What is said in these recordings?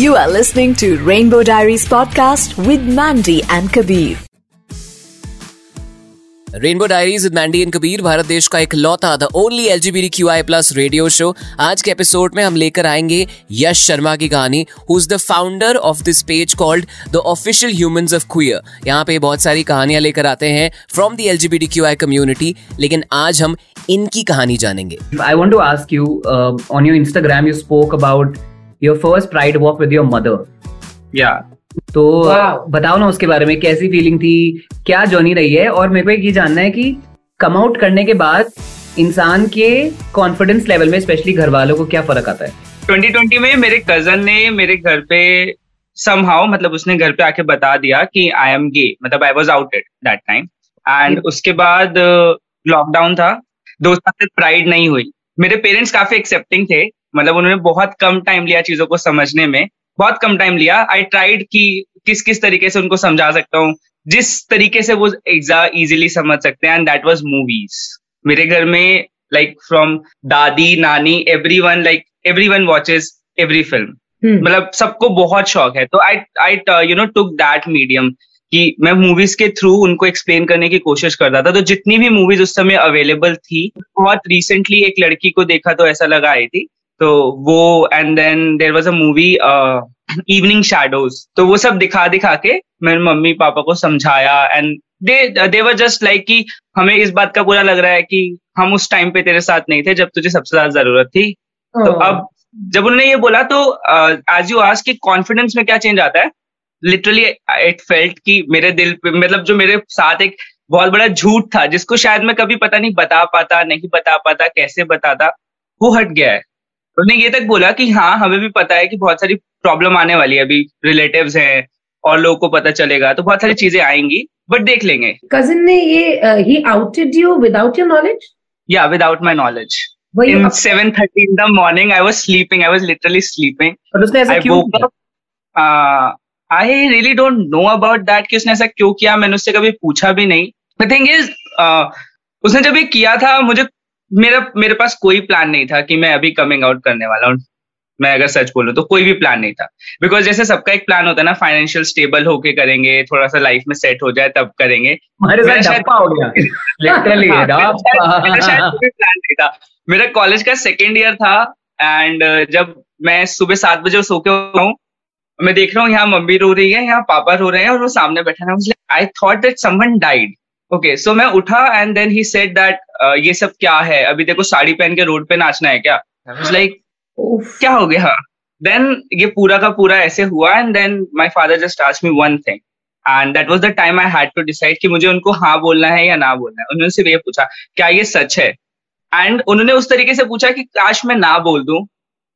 You are listening to Rainbow Diaries podcast with Mandy and Kabir. Rainbow diaries with Mandy and Kabir Bharat देश का एक लौता the only L G B Q I plus radio show आज के episode में हम लेकर आएँगे यश शर्मा की कहानी who is the founder of this page called the official humans of queer यहाँ पे बहुत सारी कहानियाँ लेकर आते हैं from the L G B D Q I community लेकिन आज हम इनकी कहानी जानेंगे। I want to ask you uh, on your Instagram, you spoke about first pride walk with with your mother. या तो बताओ ना उसके बारे में कैसी फीलिंग थी क्या जर्नी रही है? और मेरे को एक ये जानना है कि कम आउट करने के बाद इंसान के कॉन्फिडेंस लेवल में स्पेशली घर वालों को क्या फ़र्क आता है? 2020 में मेरे कज़न ने मेरे घर पे समहाउ मतलब उसने घर पे आके बता दिया कि आई एम गे मतलब I was outed that time and उसके बाद लॉकडाउन था. दो साल तक प्राइड नहीं हुई. मेरे पेरेंट्स काफ़ी एक्सेप्टिंग थे मतलब उन्होंने बहुत कम टाइम लिया चीज़ों को समझने में बहुत कम टाइम लिया। आई ट्राइड कि किस किस तरीके से उनको समझा सकता हूँ जिस तरीके से वो इजीली समझ सकते हैं एंड दैट वाज मूवीज़ मेरे घर में लाइक फ्रॉम दादी नानी everyone like everyone watches every film मतलब सबको बहुत शौक है। तो I I you know took that medium कि मैं मूवीज़ के थ्रू उनको एक्सप्लेन करने की कोशिश करता था। तो जितनी भी मूवीज़ उस समय अवेलेबल थी बहुत रिसेंटली एक लड़की को देखा तो ऐसा लगा आई थी। तो वो and then there was a movie evening shadows तो वो सब दिखा दिखा के मैंने मम्मी पापा को समझाया। And they they were just like कि हमें इस बात का बुरा लग रहा है कि हम उस टाइम पे तेरे साथ नहीं थे जब तुझे सबसे ज़्यादा ज़रूरत थी। तो अब जब उन्होंने ये बोला तो एज यू आज कि कॉन्फिडेंस में क्या चेंज आता है? लिटरली इट फेल्ट कि मेरे दिल पे मतलब जो मेरे साथ एक बहुत बड़ा झूठ था जिसको शायद मैं कभी पता नहीं बता पाता नहीं बता पाता कैसे बताता वो हट गया है। उन्होंने ये तक बोला कि हाँ हमें भी पता है कि बहुत सारी प्रॉब्लम आने वाली है अभी रिलेटिव्स हैं और लोगों को पता चलेगा तो बहुत सारी चीज़ें आएँगी बट देख लेंगे। कजिन ने ये ही outed you without your knowledge? या without my knowledge seven thirty in the morning I was sleeping I was literally sleeping और उसने ऐसा क्यों woke up I really don't know about that कि उसने ऐसा क्यों किया? मैंने उससे कभी पूछा भी नहीं. द थिंग इज़ उसने जब ये किया था मुझे मेरा मेरे पास कोई प्लान नहीं था कि मैं अभी कमिंग आउट करने वाला हूँ. मैं अगर सच बोलूँ तो कोई भी प्लान नहीं था. बिकॉज़ जैसे सबका एक प्लान होता है ना फाइनेंशियल स्टेबल होके करेंगे थोड़ा सा लाइफ में सेट हो जाए तब करेंगे. मेरा शायद- हो कोई प्लान नहीं था. मेरा कॉलेज का सेकेंड ईयर था एंड जब मैं सुबह सात बजे सो के हूँ मैं देख रहा हूँ यहाँ मम्मी रो रही है यहाँ पापा रो रहे हैं और वो सामने बैठा है। I thought that someone died okay so मैं उठा and then he said that ये सब क्या है? अभी देखो साड़ी पहन के रोड पे नाचना है क्या? लाइक. क्या हो गया? देन ये पूरा का पूरा ऐसे हुआ and then my father just asked me one thing and that was the time I had to decide कि मुझे उनको हाँ बोलना है या ना बोलना है। उन्होंने सिर्फ़ ये पूछा क्या ये सच है? एंड उन्होंने उस तरीके से पूछा कि काश मैं ना बोल दूँ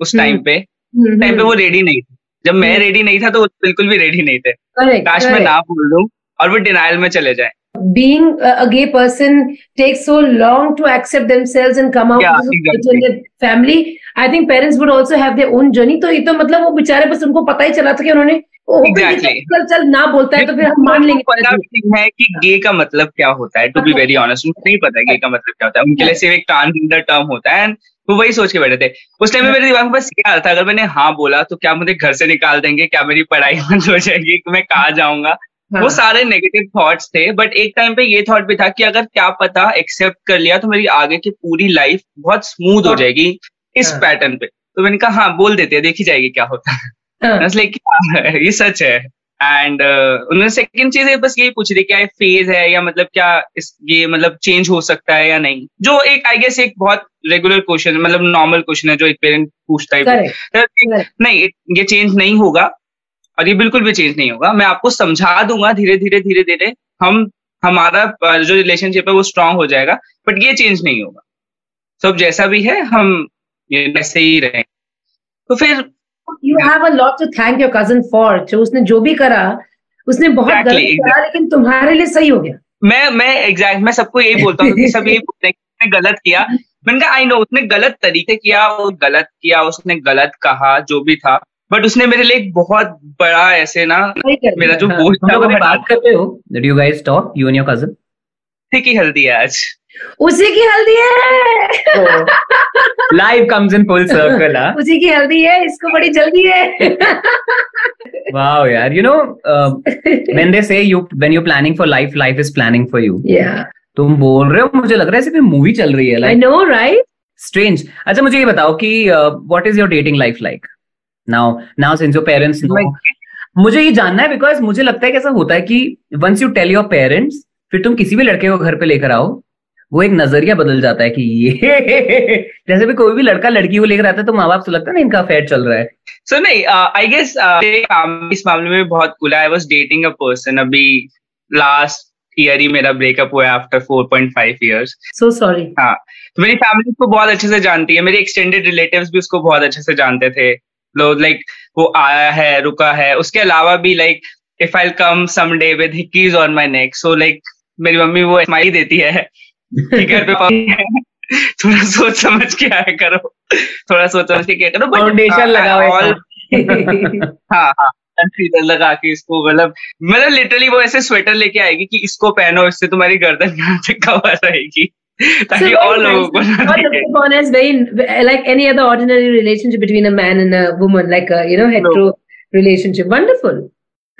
उस टाइम हम्म, पे। हम्म, टाइम पे वो रेडी नहीं थे। जब मैं हम्म। रेडी नहीं था तो वो बिल्कुल भी रेडी नहीं थे। Correct, काश मैं ना बोल दूँ और वो डिनाइल में चले जाए। Being a, gay person takes so long to accept themselves and come out Yeah, exactly. extended family. I think parents would also have their own journey. तो ये तो मतलब वो बेचारे बस उनको पता ही चला था कि उन्होंने Exactly. चल चल ना बोलता है तो फिर हम मान लेंगे पता है कि गे का मतलब क्या होता है टू बी वेरी ऑनेस्ट उनको नहीं पता गे का मतलब क्या होता है। उनके लिए सिर्फ़ एक ट्रांसजेंडर टर्म होता है एंड वो वही सोच के बैठे थे। उस टाइम में मेरे दिमाग में बस ये आ रहा था अगर मैंने हाँ बोला तो क्या मुझे घर से निकाल देंगे क्या मेरी पढ़ाई बंद हो जाएगी मैं कहाँ जाऊँगा? हाँ, वो सारे नेगेटिव थॉट्स थे बट एक टाइम पे ये थॉट भी था कि अगर क्या पता एक्सेप्ट कर लिया तो मेरी आगे की पूरी लाइफ बहुत स्मूथ हो हाँ। जाएगी इस हाँ। पैटर्न पे। तो मैंने कहा हाँ बोल देते हैं देखी जाएगी क्या होता है। हाँ, ये सच है। एंड उन्होंने सेकंड चीज़ बस यही पूछ रही क्या ये फ़ेज़ है या मतलब क्या इस ये मतलब चेंज हो सकता है या नहीं? जो एक आई गेस एक बहुत रेगुलर क्वेश्चन मतलब नॉर्मल क्वेश्चन है जो एक पेरेंट पूछता है। तो नहीं ये चेंज नहीं होगा। और ये बिल्कुल भी चेंज नहीं होगा। मैं आपको समझा दूँगा धीरे धीरे धीरे धीरे। हम हमारा जो रिलेशनशिप है वो स्ट्रांग हो जाएगा बट ये चेंज नहीं होगा। सब जैसा भी है हम ये वैसे ही रहेंगे। तो फिर you have a lot to thank your cousin for जो उसने जो भी करा उसने बहुत Exactly, गलत करा लेकिन तुम्हारे लिए सही हो गया। मैं मैं एग्जैक्ट मैं सबको यही बोलता हूँ सब यही बोलते हैं उसने गलत किया। मैंने कहा आई नो उसने गलत तरीके किया वो गलत किया उसने गलत कहा जो भी था। बट उसने मेरे लिए एक बहुत बड़ा ऐसे ना मेरा जो दिया, बोझ था बात करते हो you guys talk you and your cousin thick ही हेल्दी है आज। उसी की हल्दी है। Life comes in full circle उसी की हल्दी है इसको बड़ी जल्दी है। Wow yaar you know uh, when they say you when you're planning for life life is planning for you. Yeah. तुम बोल रहे हो मुझे लग रहा है सिर्फ़ मूवी चल रही है I like know right? Strange अच्छा मुझे ये बताओ कि what is your dating life like now now since your parents know मुझे ये जानना है बिकॉज़ मुझे लगता है कि ऐसा होता है कि once you tell your parents फिर तुम किसी भी लड़के को घर पे लेकर आओ वो एक नज़रिया बदल जाता है कि ये जैसे भी कोई भी लड़का लड़की को लेकर आता है तो माँ बाप से लगता है ना इनका अफेयर चल रहा है। सो so, नहीं आई गेस इस मामले में बहुत cool I was dating a person अभी लास्ट ईयर ही मेरा ब्रेकअप हुआ आफ्टर 4.5 इयर्स so sorry तो मेरी फैमिली उसको बहुत अच्छे से जानती है। मेरे एक्सटेंडेड रिलेटिव्स भी उसको बहुत अच्छे से जानते थे। लोग लाइक like, वो आया है रुका है। उसके अलावा भी like if I come someday with hickeys on my neck so like मेरी मम्मी वो स्माइल देती है। घर पे थोड़ा सोच समझ के आया करो थोड़ा सोच समझ के क्या करो फाउंडेशन है all- हाँ हाँ कंसीलर लगा के इसको मतलब मतलब लिटरली वो ऐसे स्वेटर लेके आएगी कि इसको पहनो इससे तुम्हारी गर्दन यहाँ तक कवर रहेगी ताकि और लोगों को ना What दिखे। looked upon as very like any other ordinary relationship between a man and a woman, like a you know hetero relationship. Wonderful.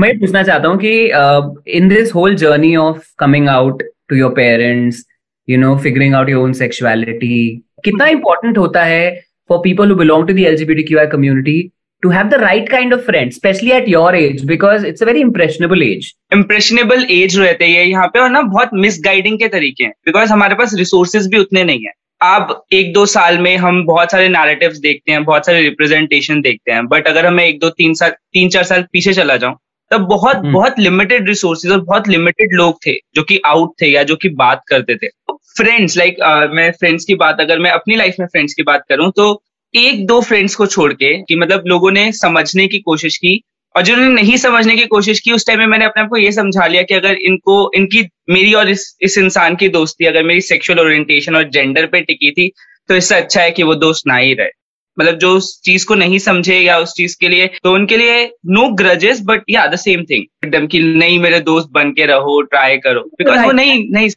मैं पूछना चाहता हूँ कि in this whole journey of coming out to your parents you know figuring out your own sexuality कितना important होता है for people who belong to the LGBTQI community to have the right kind of friends specially at your age because it's a very impressionable age impressionable age रहते हैं यहाँ पे और ना बहुत मिसगाइडिंग के तरीके हैं बिकॉज़ हमारे पास रिसोर्सेज भी उतने नहीं है। अब एक दो साल में हम बहुत सारे नैरेटिव्स देखते हैं, बहुत सारे रिप्रेजेंटेशन देखते हैं बट अगर हमें एक दो, तीन साल, तीन चार साल पीछे चला जाऊँ तब बहुत हम्म। बहुत लिमिटेड रिसोर्सेज और बहुत लिमिटेड लोग थे जो कि आउट थे या जो कि बात करते थे फ्रेंड्स लाइक like, मैं फ्रेंड्स की बात अगर मैं अपनी लाइफ में फ्रेंड्स की बात करूँ तो एक दो फ्रेंड्स को छोड़ के कि मतलब लोगों ने समझने की कोशिश की और जिन्होंने नहीं समझने की कोशिश की उस टाइम में मैंने अपने आप को ये समझा लिया कि अगर इनको इनकी मेरी और इस इस इंसान की दोस्ती अगर मेरी सेक्सुअल ओरिएंटेशन और जेंडर पे टिकी थी तो इससे अच्छा है कि वो दोस्त ना ही रहे मतलब जो उस चीज़ को नहीं समझे या उस चीज़ के लिए तो उनके लिए no grudges but yeah the same thing एकदम कि नहीं मेरे दोस्त बन के रहो ट्राई करो बिकॉज़ वो. नहीं नहीं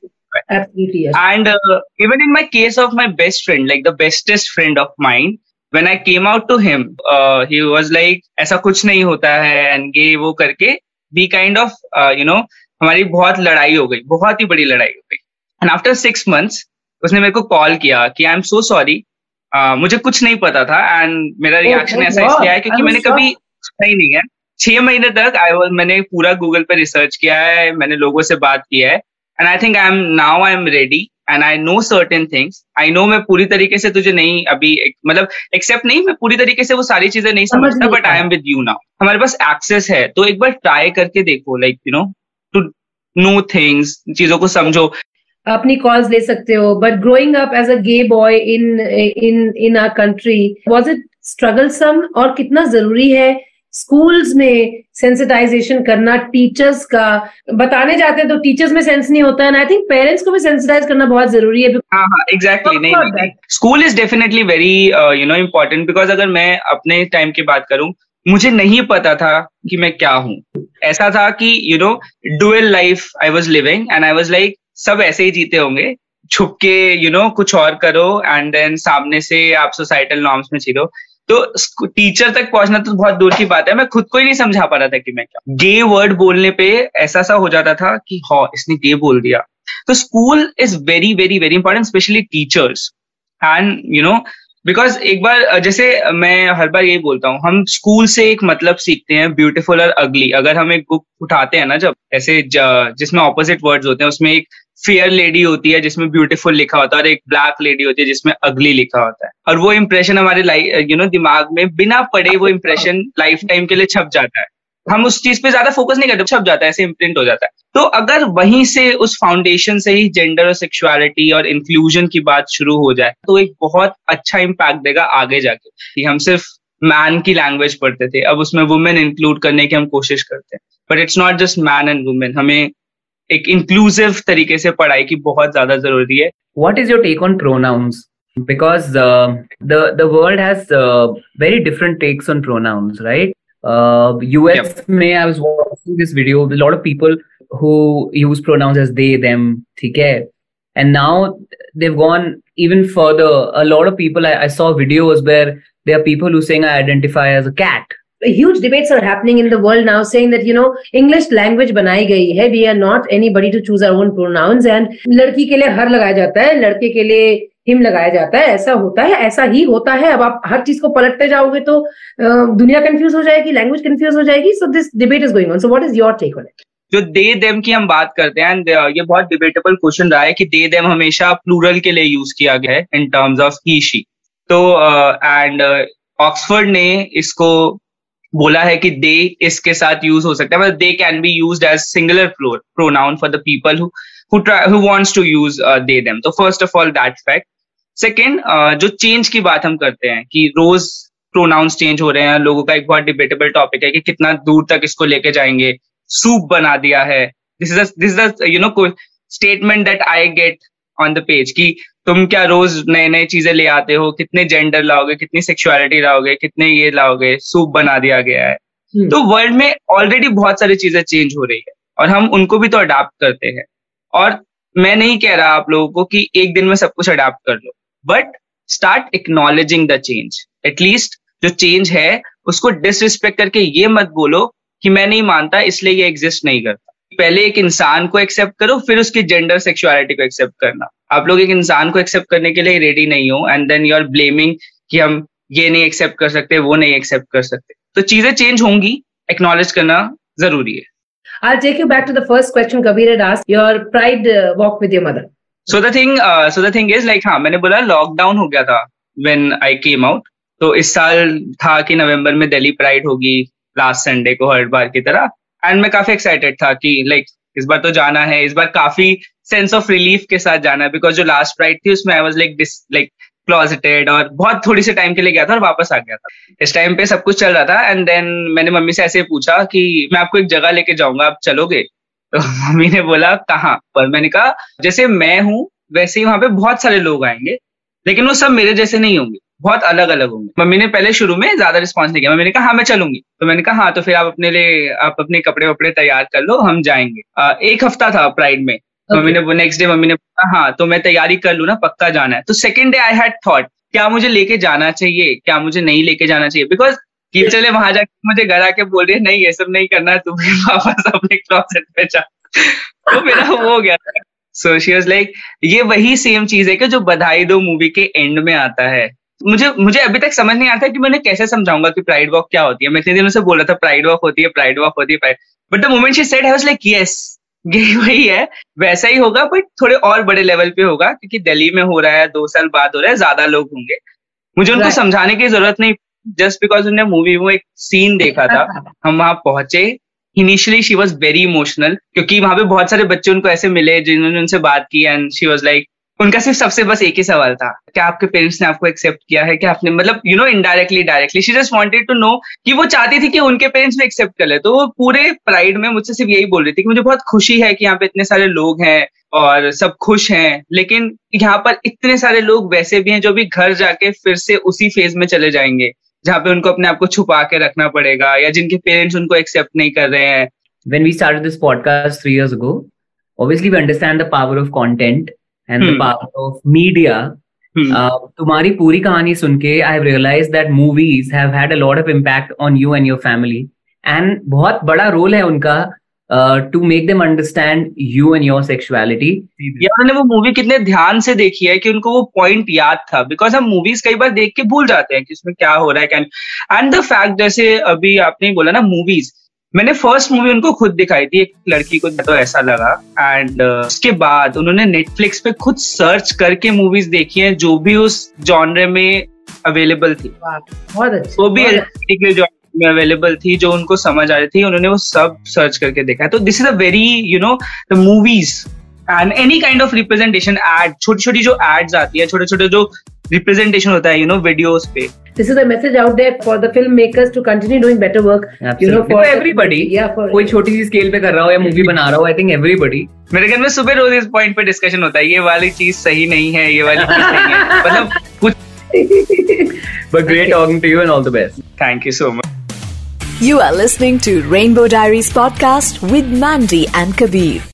Absolutely yes. and uh, even in my case of my best friend like the bestest friend of mine when i came out to him uh, he was like ऐसा कुछ नहीं होता है and ये वो करके we kind of uh, you know हमारी बहुत लड़ाई हो गई बहुत ही बड़ी लड़ाई हो गई एंड आफ्टर सिक्स मंथ्स उसने मेरे को कॉल किया कि आई एम सो सॉरी मुझे कुछ नहीं पता था एंड मेरा रिएक्शन ऐसा इसलिए आया क्योंकि मैंने कभी सुना ही नहीं है। छह महीने तक आई मैंने पूरा गूगल पे रिसर्च किया है मैंने लोगों से बात किया है and I think I am now I am ready and I know certain things I know मैं पूरी तरीके से तुझे नहीं अभी मतलब एक्सेप्ट नहीं मैं पूरी तरीके से वो सारी चीज़ें नहीं समझता but I am with you now हमारे पास एक्सेस है तो एक बार ट्राई करके देखो like you know to know things चीज़ों को समझो। अपनी कॉल्स ले सकते हो but growing up as a gay boy in in in our country was it strugglesome और कितना ज़रूरी है स्कूल्स में सेंसिटाइजेशन करना टीचर्स का? बताने जाते हैं तो टीचर्स में सेंस नहीं होता है आई थिंक पेरेंट्स को भी सेंसिटाइज करना बहुत ज़रूरी है। हाँ हाँ एग्जैक्टली नहीं नहीं। School is definitely very you know important because अगर मैं अपने टाइम की बात करूँ मुझे नहीं पता था कि मैं क्या हूँ। ऐसा था कि you know dual life I was living and I was like सब ऐसे ही जीते होंगे। छुप के यू नो कुछ और करो एंड देन सामने से आप सोसाइटल नॉर्म्स में छिलो तो टीचर तक पहुँचना तो बहुत दूर की बात है। मैं खुद को ही नहीं समझा पा रहा था कि मैं क्या। गे वर्ड बोलने पे ऐसा सा हो जाता था कि हाँ इसने गे बोल दिया। तो school is very very very important specially teachers and you know because एक बार, जैसे मैं हर बार यही बोलता हूँ, हम स्कूल से एक मतलब सीखते हैं ब्यूटीफुल और अगली अगर हम एक बुक उठाते हैं ना जब, ऐसे जिसमें ऑपोजिट वर्ड्स होते हैं, उसमें एक फेयर लेडी होती है, जिसमें ब्यूटीफुल लिखा होता है और एक ब्लैक लेडी होती है, जिसमें अगली लिखा होता है। और वो इम्प्रेशन हमारे यू नो दिमाग में बिना पढ़े वो इम्प्रेशन लाइफ टाइम के लिए छप जाता है। हम उस चीज़ पे ज़्यादा फोकस नहीं करते छप जाता है, ऐसे इम्प्रिंट हो जाता है। तो अगर वहीं से उस फाउंडेशन से ही जेंडर और सेक्सुअलिटी और इंक्लूजन की बात शुरू हो जाए तो एक बहुत अच्छा इम्पैक्ट देगा आगे जाके। कि हम सिर्फ़ मैन की लैंग्वेज पढ़ते थे, अब उसमें वुमेन इंक्लूड करने की हम कोशिश करते हैं। But it's not just man and women हमें एक इंक्लूसिव तरीके से पढ़ाई की बहुत ज़्यादा ज़रूरी है what is your take on pronouns because the world has very different takes on pronouns right US में I was watching this video lot of people who use pronouns as they them ठीक है? And now they gone even for the lot of people I saw videos where they are people who I identify as a cat Huge debates are happening in the world now saying that, you know, English language बनाई गई है. We are not anybody to choose our own pronouns and लड़की के लिए हर लगाया जाता है, लड़के के लिए हिम लगाया जाता है. ऐसा होता है ऐसा ही होता है. अब आप हर चीज़ को पलटते जाओगे तो दुनिया कंफ्यूज हो जाएगी लैंग्वेज कंफ्यूज हो जाएगी. So this debate is going on so what is your take on it जो दे देम की हम बात करते हैं एंड ये बहुत डिबेटेबल क्वेश्चन रहा है कि दे देम हमेशा प्लूरल के लिए यूज़ किया गया है in terms of he she तो एंड ऑक्सफोर्ड ने इसको बोला है कि दे इसके साथ यूज़ हो सकता है मतलब they can be use as singular pronoun for the people who to use uh, they them. So first of all that fact. Second जो चेंज की बात हम करते हैं कि रोज प्रोनाउंस चेंज हो रहे हैं लोगों का एक बहुत डिबेटेबल टॉपिक है कि कितना दूर तक इसको लेके जाएँगे। सूप बना दिया है। This is this is you know statement that I get on the page कि तुम क्या रोज नए नए चीज़ें ले आते हो? कितने जेंडर लाओगे? कितनी सेक्सुअलिटी लाओगे? कितने ये लाओगे? सूप बना दिया गया है। hmm. तो वर्ल्ड में ऑलरेडी बहुत सारी चीज़ें चेंज हो रही है और हम उनको भी तो अडाप्ट करते हैं। और मैं नहीं कह रहा आप लोगों को कि एक दिन में सब कुछ अडाप्ट कर लो but start acknowledging the change at least जो चेंज है उसको डिसरिस्पेक्ट करके ये मत बोलो कि मैं नहीं मानता इसलिए ये एग्जिस्ट नहीं करता। पहले एक इंसान को एक्सेप्ट करो फिर उसकी जेंडर सेक्सुअलिटी को एक्सेप्ट करना। आप लोग एक इंसान को एक्सेप्ट करने के लिए रेडी नहीं हो and then you are blaming कि हम ये नहीं एक्सेप्ट कर सकते वो नहीं एक्सेप्ट कर सकते। तो चीज़ें चेंज होंगी एक्नोलेज करना ज़रूरी है। I'll take you back to the first question Kabir had asked, your pride uh, walk with your mother. So the thing so the thing is like हाँ मैंने बोला लॉकडाउन हो गया था वेन आई केम आउट तो इस साल था कि नवंबर में दिल्ली प्राइड होगी लास्ट संडे को हर बार की तरह। एंड मैं काफ़ी एक्साइटेड था कि लाइक like, इस बार तो जाना है इस बार काफ़ी सेंस ऑफ़ रिलीफ के साथ जाना है बिकॉज़ जो लास्ट प्राइड थी उसमें I was like this like closeted और बहुत थोड़ी से टाइम के लिए गया था और वापस आ गया था। इस टाइम पे सब कुछ चल रहा था एंड देन मैंने मम्मी से ऐसे पूछा कि मैं आपको एक जगह लेके जाऊँगा आप चलोगे? तो मम्मी ने बोला कहाँ? पर मैंने कहा जैसे मैं हूँ वैसे ही वहाँ पे बहुत सारे लोग आएँगे लेकिन वो सब मेरे जैसे नहीं होंगे। बहुत अलग अलग होंगे। मम्मी ने पहले शुरू में ज़्यादा रिस्पॉन्स नहीं किया। मम्मी ने कहा हाँ मैं चलूँगी। तो मैंने कहा हाँ तो फिर आप अपने लिए आप अपने कपड़े वपड़े तैयार कर लो हम जाएँगे। आ, एक हफ़्ता था प्राइड में। Okay. मम्मी ने नेक्स्ट डे मम्मी ने कहा हाँ तो मैं तैयारी कर लू ना पक्का जाना है। तो second day I had thought क्या मुझे लेके जाना चाहिए? क्या मुझे नहीं लेके जाना चाहिए? बिकॉज़ कि चले वहाँ जाके मुझे घर आके बोल रहे नहीं ये सब नहीं करना तुम वापस अपने क्लॉसेट पे जा तो मेरा वो हो गया सो शी वॉज़ लाइक ये वही सेम चीज़ है कि जो बधाई दो मूवी के एंड में आता है? मुझे मुझे अभी तक समझ नहीं आता कि मैंने कैसे समझाऊँगा कि प्राइड वॉक क्या होती है। मैं इतने दिनों से बोल रहा था प्राइड वॉक होती है प्राइड वॉक होती है pride but the moment she said I was like yes ये वही है। वैसा ही होगा बट थोड़े और बड़े लेवल पे होगा क्योंकि दिल्ली में हो रहा है दो साल बाद हो रहा है ज़्यादा लोग होंगे। मुझे उनको समझाने की ज़रूरत नहीं जस्ट बिकॉज़ उन्होंने मूवी में एक सीन देखा था हम वहाँ पहुँचे। Initially she was very emotional क्योंकि वहाँ पे बहुत सारे बच्चे उनको ऐसे मिले जिन्होंने उनसे बात की एंड शी वॉज़ लाइक उनका सिर्फ़ सबसे बस एक ही सवाल था क्या आपके पेरेंट्स ने आपको एक्सेप्ट किया है? क्या आपने मतलब you know indirectly directly she just wanted to know कि वो चाहती थी कि उनके पेरेंट्स भी एक्सेप्ट कर ले। तो वो पूरे प्राइड में मुझसे सिर्फ़ यही बोल रही थी कि मुझे बहुत खुशी है कि यहाँ पे इतने सारे लोग हैं और सब खुश हैं लेकिन यहाँ पर इतने सारे लोग वैसे भी हैं जो भी घर जाके फिर से उसी फ़ेज़ में चले जाएँगे जहाँ पे उनको अपने आप को छुपा के रखना पड़ेगा या जिनके पेरेंट्स उनको एक्सेप्ट नहीं कर रहे हैं। When we started this podcast three years ago, obviously we understand the power of content and the power of media. Hmm. Uh, तुम्हारी पूरी कहानी सुन के I have realise that movies have had a lot of impact on you and your family and बहुत बड़ा role है उनका to make them understand you and your sexuality उन्होंने वो मूवी कितने ध्यान से देखी है कि उनको वो पॉइंट याद था। बिकॉज़ हम मूवीज़ कई बार देख के भूल जाते हैं कि इसमें क्या हो रहा है एंड द फैक्ट जैसे अभी आपने बोला ना मूवीज़ मैंने फ़र्स्ट मूवी उनको खुद दिखाई थी एक लड़की को तो ऐसा लगा। एंड uh, उसके बाद उन्होंने नेटफ्लिक्स पे खुद सर्च करके मूवीज़ देखी हैं जो भी उस जॉनरे में अवेलेबल थी। वो भी में अवेलेबल थी जो उनको समझ आ रही थी। उन्होंने वो सब सर्च करके देखा है। तो this is a very you know the movies and any kind of representation add छोटी छोटी जो एड्स आती है छोटे छोटे जो रिप्रेजेंटेशन होता है यू नो वीडियोस पे this is a message out there for the filmmakers to continue doing better work Absolutely. you know for, for everybody yeah for कोई छोटी सी स्केल पे कर रहा हो या मूवी बना रहा हो आई थिंक एवरीबॉडी मेरे घर में सुबह रोज इस पॉइंट पे डिस्कशन होता है ये वाली चीज़ सही नहीं है ये वाली चीज़ सही है मतलब कुछ but great okay. talking to you and all the best thank you so much you are listening to rainbow diaries podcast with mandy and kabir